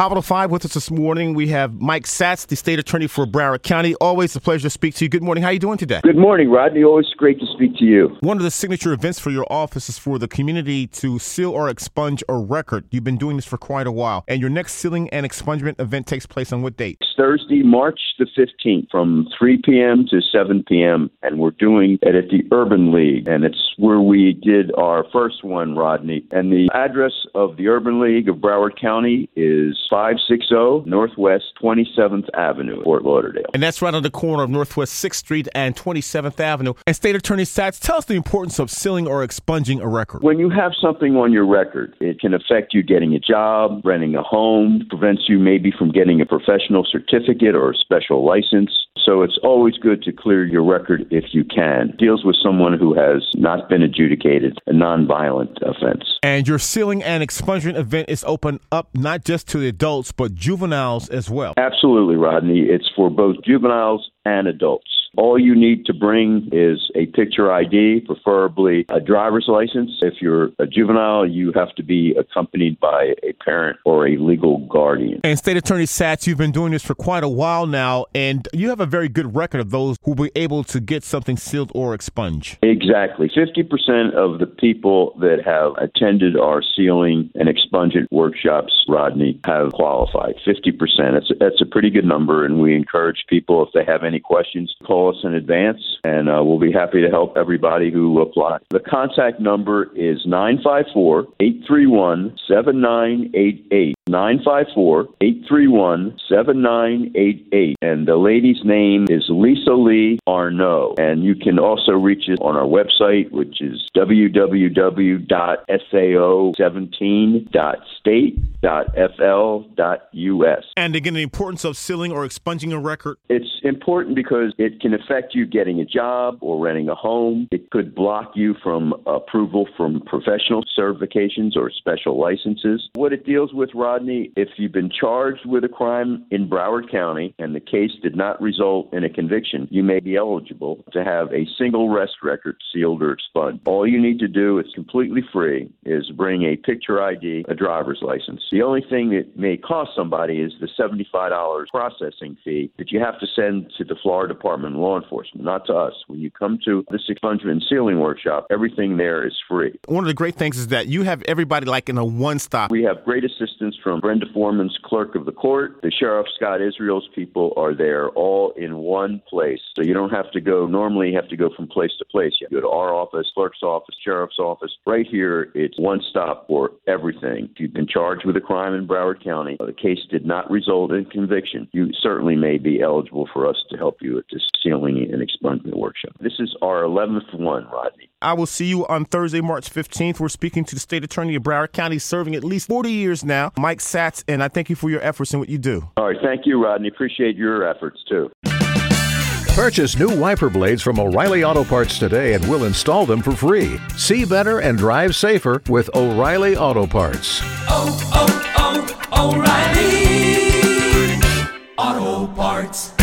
Capital 5 with us this morning. We have Mike Satz, the state attorney for Broward County. Always a pleasure to speak to you. Good morning. How are you doing today? Good morning, Rodney. Always great to speak to you. One of the signature events for your office is for the community to seal or expunge a record. You've been doing this for quite a while. And your next sealing and expungement event takes place on what date? It's Thursday, March the 15th from 3 p.m. to 7 p.m. And we're doing it at the Urban League. And it's where we did our first one, Rodney. And the address of the Urban League of Broward County is 560 Northwest 27th Avenue, Fort Lauderdale. And that's right on the corner of Northwest 6th Street and 27th Avenue. And State Attorney Satz, tell us the importance of sealing or expunging a record. When you have something on your record, it can affect you getting a job, renting a home, prevents you maybe from getting a professional certificate or a special license. So it's always good to clear your record if you can. Deals with someone who has not been adjudicated a nonviolent offense. And your sealing and expungement event is open up not just to the adults, but juveniles as well. Absolutely, Rodney. It's for both juveniles and adults. All you need to bring is a picture ID, preferably a driver's license. If you're a juvenile, you have to be accompanied by a parent or a legal guardian. And State Attorney Satz, you've been doing this for quite a while now, and you have a very good record of those who will be able to get something sealed or expunged. Exactly. 50% of the people that have attended our sealing and expungement workshops, Rodney, have qualified. 50%. That's a, that's a pretty good number, and we encourage people, if they have any questions, call us in advance, and uh, we'll be happy to help everybody who applies. The contact number is 954 831 7988. 954 831 7988. And the lady's name is Lisa Lee Arnault. And you can also reach us on our website, which is www.sao17.state.fl.us. And again, the importance of sealing or expunging a record. It's important because it can affect you getting a job or renting a home. It could block you from approval from professional certifications or special licenses. What it deals with, Rodney, if you've been charged with a crime in Broward County and the case did not result in a conviction, you may be eligible to have a single arrest record sealed or expunged. All you need to do, it's completely free, is bring a picture ID, a driver's license. The only thing that may cost somebody is the $75 processing fee that you have to send to the Florida Department of Law Enforcement, not to us. When you come to the 600 and sealing workshop, everything there is free. One of the great things is that you have everybody like in a one stop. We have great assistance from Brenda Forman's clerk of the court. The Sheriff Scott Israel's people are there all in one place. So you don't have to go, normally you have to go from place to place. You go to our office, clerk's office, sheriff's office. Right here, it's one stop for everything. If you've been charged with a crime in Broward County, the case did not result in conviction, you certainly may be eligible for us to help you at this sealing and expungement workshop. This is our 11th one, Rodney. I will see you on Thursday, March 15th. We're speaking to the state attorney of Broward County, serving at least 40 years now, Mike Satz, and I thank you for your efforts and what you do. All right. Thank you, Rodney. Appreciate your efforts, too. Purchase new wiper blades from O'Reilly Auto Parts today and we'll install them for free. See better and drive safer with O'Reilly Auto Parts. Oh, oh, oh, O'Reilly Auto Parts.